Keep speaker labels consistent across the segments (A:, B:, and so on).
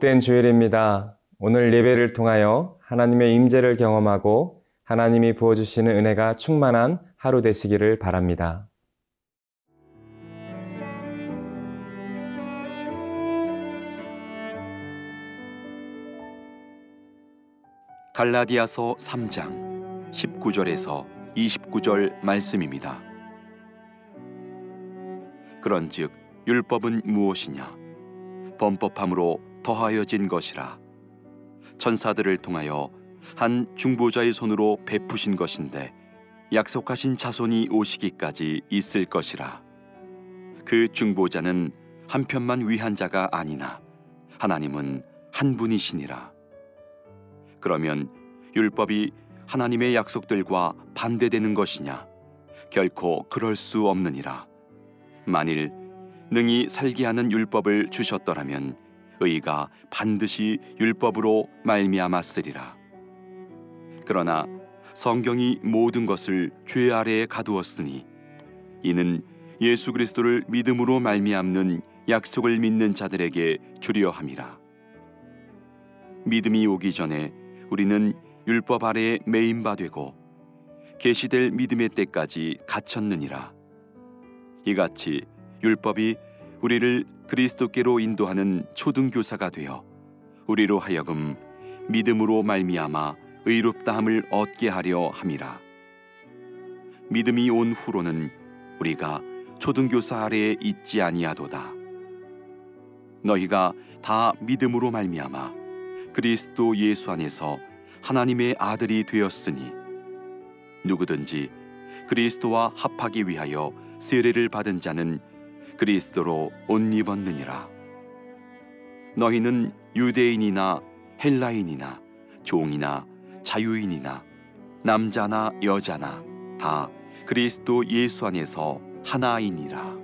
A: 복된 주일입니다. 오늘 예배를 통하여 하나님의 임재를 경험하고 하나님이 부어주시는 은혜가 충만한 하루 되시기를 바랍니다.
B: 갈라디아서 3장 19절에서 29절 말씀입니다. 그런즉 율법은 무엇이냐? 범법함으로 더하여진 것이라. 천사들을 통하여 한 중보자의 손으로 베푸신 것인데 약속하신 자손이 오시기까지 있을 것이라. 그 중보자는 한편만 위한 자가 아니나 하나님은 한 분이시니라. 그러면 율법이 하나님의 약속들과 반대되는 것이냐? 결코 그럴 수 없느니라. 만일 능히 살게 하는 율법을 주셨더라면 의가 반드시 율법으로 말미암았으리라. 그러나 성경이 모든 것을 죄 아래에 가두었으니 이는 예수 그리스도를 믿음으로 말미암는 약속을 믿는 자들에게 주려 함이라. 믿음이 오기 전에 우리는 율법 아래에 매인 바 되고 계시될 믿음의 때까지 갇혔느니라. 이같이 율법이 우리를 그리스도께로 인도하는 초등교사가 되어 우리로 하여금 믿음으로 말미암아 의롭다함을 얻게 하려 함이라. 믿음이 온 후로는 우리가 초등교사 아래에 있지 아니하도다. 너희가 다 믿음으로 말미암아 그리스도 예수 안에서 하나님의 아들이 되었으니 누구든지 그리스도와 합하기 위하여 세례를 받은 자는 그리스도로 옷 입었느니라. 너희는 유대인이나 헬라인이나 종이나 자유인이나 남자나 여자나 다 그리스도 예수 안에서 하나이니라.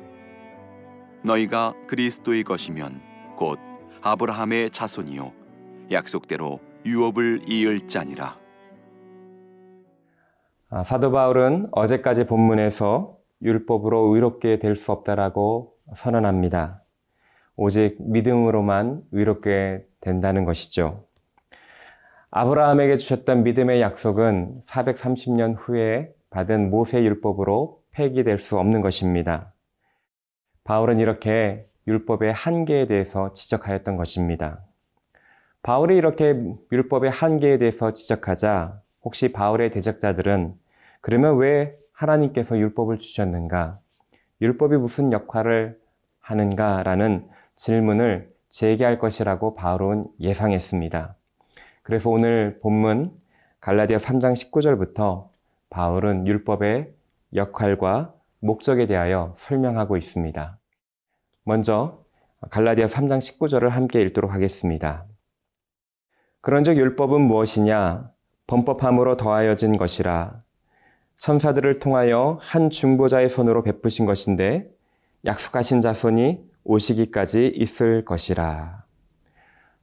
B: 너희가 그리스도의 것이면 곧 아브라함의 자손이요 약속대로 유업을 이을 자니라.
A: 아, 사도 바울은 어제까지 본문에서 율법으로 의롭게 될 수 없다라고 선언합니다. 오직 믿음으로만 의롭게 된다는 것이죠. 아브라함에게 주셨던 믿음의 약속은 430년 후에 받은 모세 율법으로 폐기될 수 없는 것입니다. 바울은 이렇게 율법의 한계에 대해서 지적하였던 것입니다. 바울이 이렇게 율법의 한계에 대해서 지적하자 혹시 바울의 대적자들은 그러면 왜 하나님께서 율법을 주셨는가? 율법이 무슨 역할을 하는가라는 질문을 제기할 것이라고 바울은 예상했습니다. 그래서 오늘 본문 갈라디아 3장 19절부터 바울은 율법의 역할과 목적에 대하여 설명하고 있습니다. 먼저 갈라디아 3장 19절을 함께 읽도록 하겠습니다. 그런즉 율법은 무엇이냐? 범법함으로 더하여진 것이라. 천사들을 통하여 한 중보자의 손으로 베푸신 것인데 약속하신 자손이 오시기까지 있을 것이라.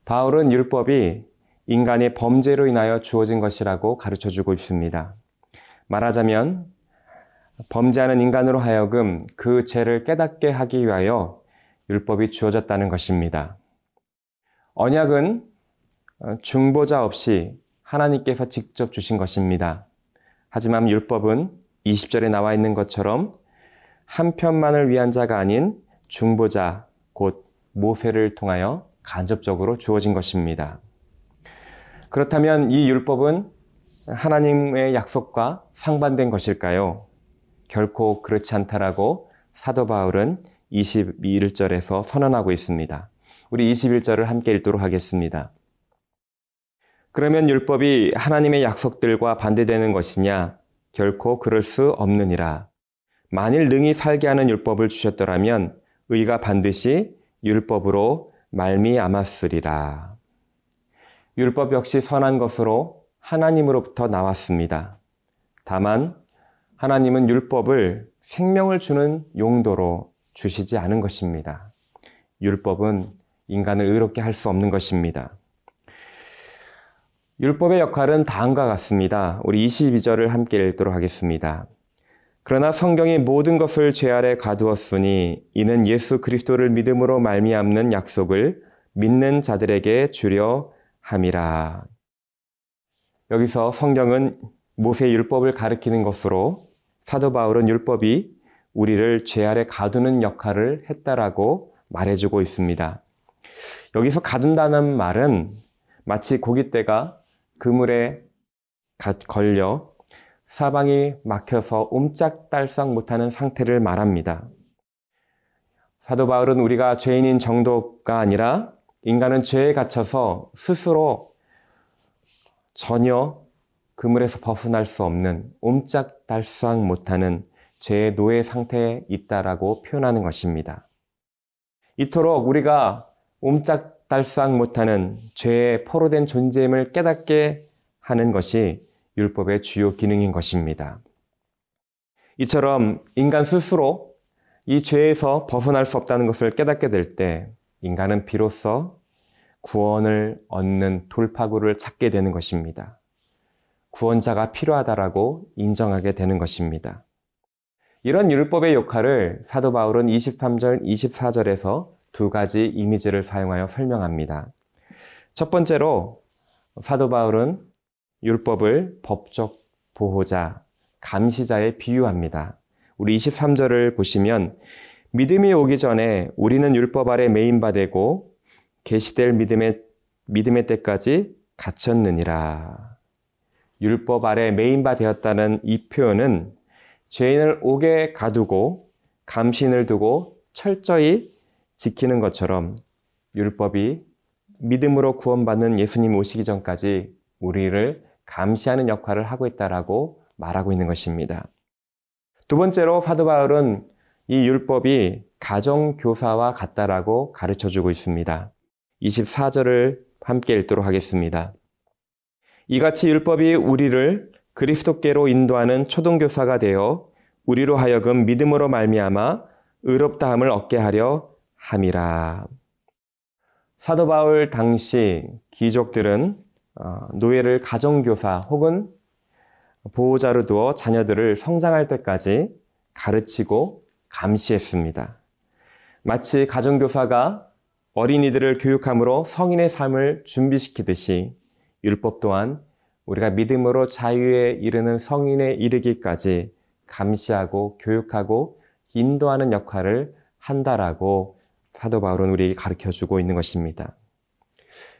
A: 바울은 율법이 인간의 범죄로 인하여 주어진 것이라고 가르쳐 주고 있습니다. 말하자면 범죄하는 인간으로 하여금 그 죄를 깨닫게 하기 위하여 율법이 주어졌다는 것입니다. 언약은 중보자 없이 하나님께서 직접 주신 것입니다. 하지만 율법은 20절에 나와 있는 것처럼 한 편만을 위한 자가 아닌 중보자, 곧 모세를 통하여 간접적으로 주어진 것입니다. 그렇다면 이 율법은 하나님의 약속과 상반된 것일까요? 결코 그렇지 않다라고 사도 바울은 21절에서 선언하고 있습니다. 우리 21절을 함께 읽도록 하겠습니다. 그러면 율법이 하나님의 약속들과 반대되는 것이냐? 결코 그럴 수 없느니라. 만일 능히 살게 하는 율법을 주셨더라면 의가 반드시 율법으로 말미암았으리라. 율법 역시 선한 것으로 하나님으로부터 나왔습니다. 다만 하나님은 율법을 생명을 주는 용도로 주시지 않은 것입니다. 율법은 인간을 의롭게 할 수 없는 것입니다. 율법의 역할은 다음과 같습니다. 우리 22절을 함께 읽도록 하겠습니다. 그러나 성경이 모든 것을 죄 아래 가두었으니 이는 예수 그리스도를 믿음으로 말미암는 약속을 믿는 자들에게 주려 함이라. 여기서 성경은 모세 율법을 가리키는 것으로 사도 바울은 율법이 우리를 죄 아래 가두는 역할을 했다라고 말해주고 있습니다. 여기서 가둔다는 말은 마치 고깃대가 그물에 걸려 사방이 막혀서 옴짝달싹 못하는 상태를 말합니다. 사도 바울은 우리가 죄인인 정도가 아니라 인간은 죄에 갇혀서 스스로 전혀 그물에서 벗어날 수 없는 옴짝달싹 못하는 죄의 노예 상태에 있다라고 표현하는 것입니다. 이토록 우리가 옴짝 달싹 못하는 죄에 포로된 존재임을 깨닫게 하는 것이 율법의 주요 기능인 것입니다. 이처럼 인간 스스로 이 죄에서 벗어날 수 없다는 것을 깨닫게 될 때 인간은 비로소 구원을 얻는 돌파구를 찾게 되는 것입니다. 구원자가 필요하다라고 인정하게 되는 것입니다. 이런 율법의 역할을 사도 바울은 23절, 24절에서 두 가지 이미지를 사용하여 설명합니다. 첫 번째로 사도 바울은 율법을 법적 보호자, 감시자에 비유합니다. 우리 23절을 보시면 믿음이 오기 전에 우리는 율법 아래 메인바되고 계시될 믿음의 믿음의 때까지 갇혔느니라. 율법 아래 메인바 되었다는 이 표현은 죄인을 옥에 가두고 감신을 두고 철저히 지키는 것처럼 율법이 믿음으로 구원받는 예수님 오시기 전까지 우리를 감시하는 역할을 하고 있다라고 말하고 있는 것입니다. 두 번째로 사도 바울은 이 율법이 가정 교사와 같다라고 가르쳐 주고 있습니다. 24절을 함께 읽도록 하겠습니다. 이같이 율법이 우리를 그리스도께로 인도하는 초등교사가 되어 우리로 하여금 믿음으로 말미암아 의롭다함을 얻게 하려 함이라. 사도 바울 당시 귀족들은 어, 노예를 가정교사 혹은 보호자로 두어 자녀들을 성장할 때까지 가르치고 감시했습니다. 마치 가정교사가 어린이들을 교육함으로 성인의 삶을 준비시키듯이 율법 또한 우리가 믿음으로 자유에 이르는 성인에 이르기까지 감시하고 교육하고 인도하는 역할을 한다라고 사도 바울은 우리에게 가르쳐 주고 있는 것입니다.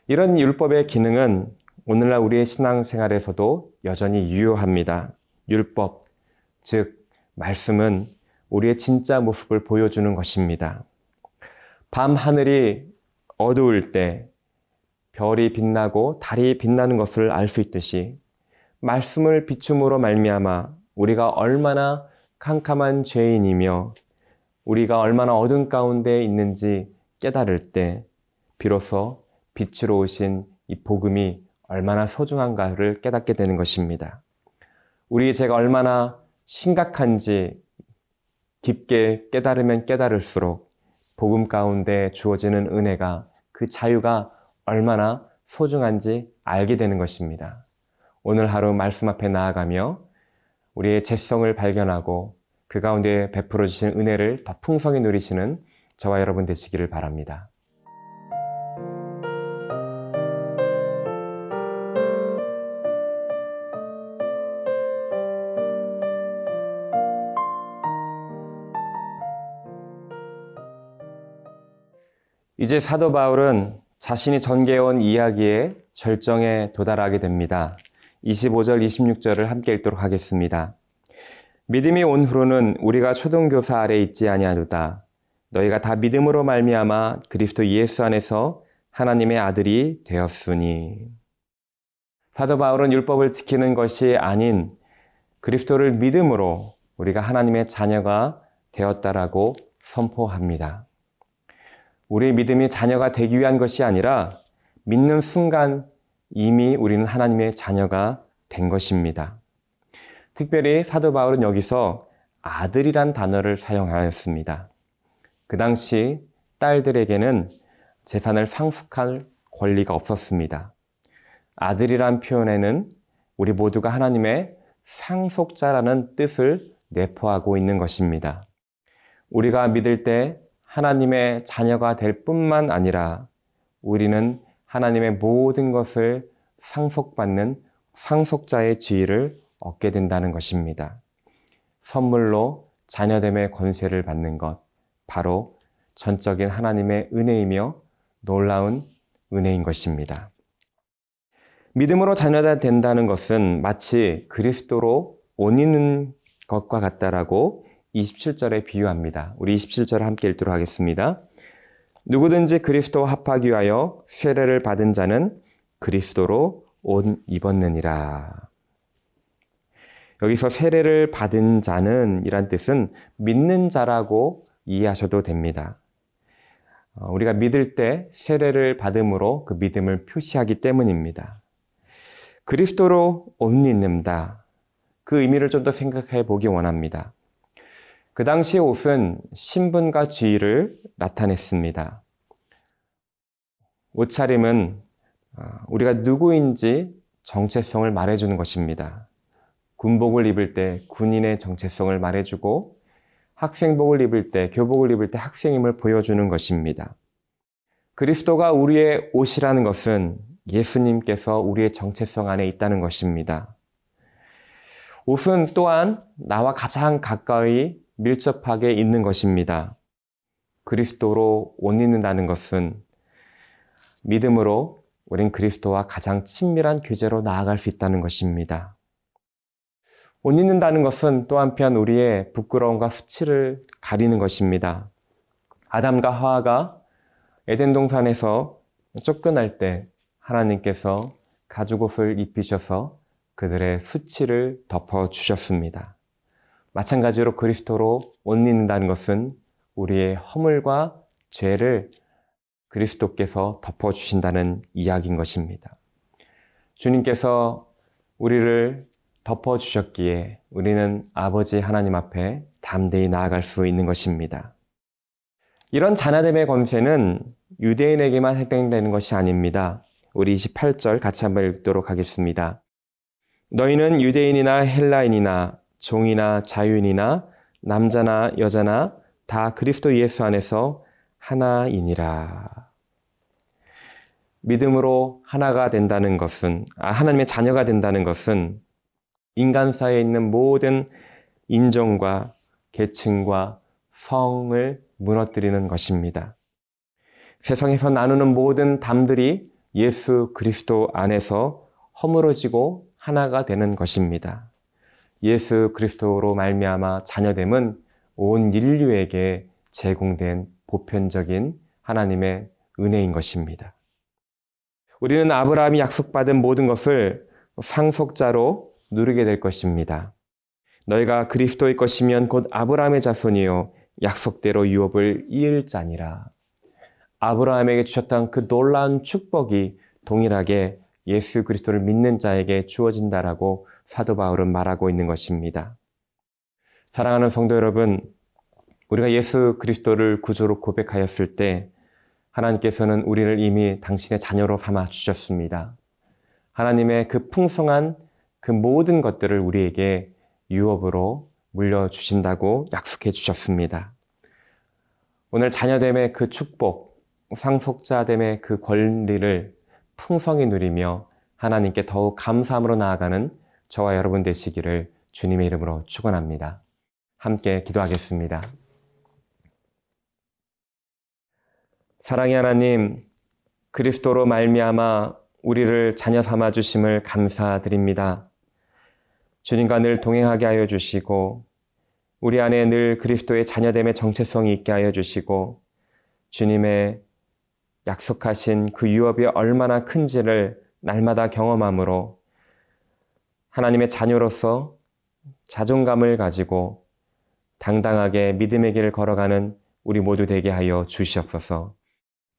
A: 이런 율법의 기능은 오늘날 우리의 신앙생활에서도 여전히 유효합니다. 율법, 즉, 말씀은 우리의 진짜 모습을 보여주는 것입니다. 밤 하늘이 어두울 때 별이 빛나고 달이 빛나는 것을 알 수 있듯이 말씀을 비춤으로 말미암아 우리가 얼마나 캄캄한 죄인이며 우리가 얼마나 어둠 가운데 있는지 깨달을 때 비로소 빛으로 오신 이 복음이 얼마나 소중한가를 깨닫게 되는 것입니다. 우리 제가 얼마나 심각한지 깊게 깨달으면 깨달을수록 복음 가운데 주어지는 은혜가 그 자유가 얼마나 소중한지 알게 되는 것입니다. 오늘 하루 말씀 앞에 나아가며 우리의 죄성을 발견하고 그 가운데 베풀어 주신 은혜를 더 풍성히 누리시는 저와 여러분 되시기를 바랍니다. 이제 사도 바울은 자신이 전개해온 이야기의 절정에 도달하게 됩니다. 25절, 26절을 함께 읽도록 하겠습니다. 믿음이 온 후로는 우리가 초등교사 아래 있지 아니하노다. 너희가 다 믿음으로 말미암아 그리스도 예수 안에서 하나님의 아들이 되었으니. 사도 바울은 율법을 지키는 것이 아닌 그리스도를 믿음으로 우리가 하나님의 자녀가 되었다라고 선포합니다. 우리의 믿음이 자녀가 되기 위한 것이 아니라 믿는 순간 이미 우리는 하나님의 자녀가 된 것입니다. 특별히 사도 바울은 여기서 아들이란 단어를 사용하였습니다. 그 당시 딸들에게는 재산을 상속할 권리가 없었습니다. 아들이란 표현에는 우리 모두가 하나님의 상속자라는 뜻을 내포하고 있는 것입니다. 우리가 믿을 때 하나님의 자녀가 될 뿐만 아니라 우리는 하나님의 모든 것을 상속받는 상속자의 지위를 얻게 된다는 것입니다. 선물로 자녀됨의 권세를 받는 것, 바로 전적인 하나님의 은혜이며 놀라운 은혜인 것입니다. 믿음으로 자녀가 된다는 것은 마치 그리스도로 옷 입는 것과 같다라고 27절에 비유합니다. 우리 27절 함께 읽도록 하겠습니다. 누구든지 그리스도와 합하기 위하여 세례를 받은 자는 그리스도로 옷 입었느니라. 여기서 세례를 받은 자는 이란 뜻은 믿는 자라고 이해하셔도 됩니다. 어, 우리가 믿을 때 세례를 받음으로 그 믿음을 표시하기 때문입니다. 그리스도로 옷 입는다. 그 의미를 좀 더 생각해 보기 원합니다. 그 당시 옷은 신분과 지위를 나타냈습니다. 옷차림은 어, 우리가 누구인지 정체성을 말해주는 것입니다. 군복을 입을 때 군인의 정체성을 말해주고 학생복을 입을 때, 교복을 입을 때 학생임을 보여주는 것입니다. 그리스도가 우리의 옷이라는 것은 예수님께서 우리의 정체성 안에 있다는 것입니다. 옷은 또한 나와 가장 가까이 밀접하게 있는 것입니다. 그리스도로 옷 입는다는 것은 믿음으로 우린 그리스도와 가장 친밀한 교제로 나아갈 수 있다는 것입니다. 옷 입는다는 것은 또 한편 우리의 부끄러움과 수치를 가리는 것입니다. 아담과 하와가 에덴 동산에서 쫓겨날 때 하나님께서 가죽옷을 입히셔서 그들의 수치를 덮어 주셨습니다. 마찬가지로 그리스도로 옷 입는다는 것은 우리의 허물과 죄를 그리스도께서 덮어 주신다는 이야기인 것입니다. 주님께서 우리를 덮어 주셨기에 우리는 아버지 하나님 앞에 담대히 나아갈 수 있는 것입니다. 이런 자나됨의 권세는 유대인에게만 해당되는 것이 아닙니다. 우리 28절 같이 한번 읽도록 하겠습니다. 너희는 유대인이나 헬라인이나 종이나 자유인이나 남자나 여자나 다 그리스도 예수 안에서 하나이니라. 믿음으로 하나가 된다는 것은, 아, 하나님의 자녀가 된다는 것은 인간사에 있는 모든 인종과 계층과 성을 무너뜨리는 것입니다. 세상에서 나누는 모든 담들이 예수 그리스도 안에서 허물어지고 하나가 되는 것입니다. 예수 그리스도로 말미암아 자녀됨은 온 인류에게 제공된 보편적인 하나님의 은혜인 것입니다. 우리는 아브라함이 약속받은 모든 것을 상속자로 누리게 될 것입니다. 너희가 그리스도의 것이면 곧 아브라함의 자손이요 약속대로 유업을 이을 자니라. 아브라함에게 주셨던 그 놀라운 축복이 동일하게 예수 그리스도를 믿는 자에게 주어진다라고 사도 바울은 말하고 있는 것입니다. 사랑하는 성도 여러분, 우리가 예수 그리스도를 구조로 고백하였을 때 하나님께서는 우리를 이미 당신의 자녀로 삼아 주셨습니다. 하나님의 그 풍성한 그 모든 것들을 우리에게 유업으로 물려주신다고 약속해 주셨습니다. 오늘 자녀됨의 그 축복, 상속자됨의 그 권리를 풍성히 누리며 하나님께 더욱 감사함으로 나아가는 저와 여러분 되시기를 주님의 이름으로 축원합니다. 함께 기도하겠습니다. 사랑의 하나님, 그리스도로 말미암아 우리를 자녀 삼아 주심을 감사드립니다. 주님과 늘 동행하게 하여 주시고 우리 안에 늘 그리스도의 자녀됨의 정체성이 있게 하여 주시고 주님의 약속하신 그 유업이 얼마나 큰지를 날마다 경험함으로 하나님의 자녀로서 자존감을 가지고 당당하게 믿음의 길을 걸어가는 우리 모두 되게 하여 주시옵소서.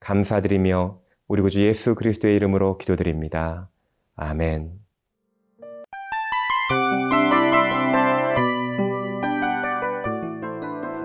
A: 감사드리며 우리 구주 예수 그리스도의 이름으로 기도드립니다. 아멘.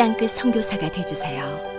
C: 땅끝 선교사가 되주세요.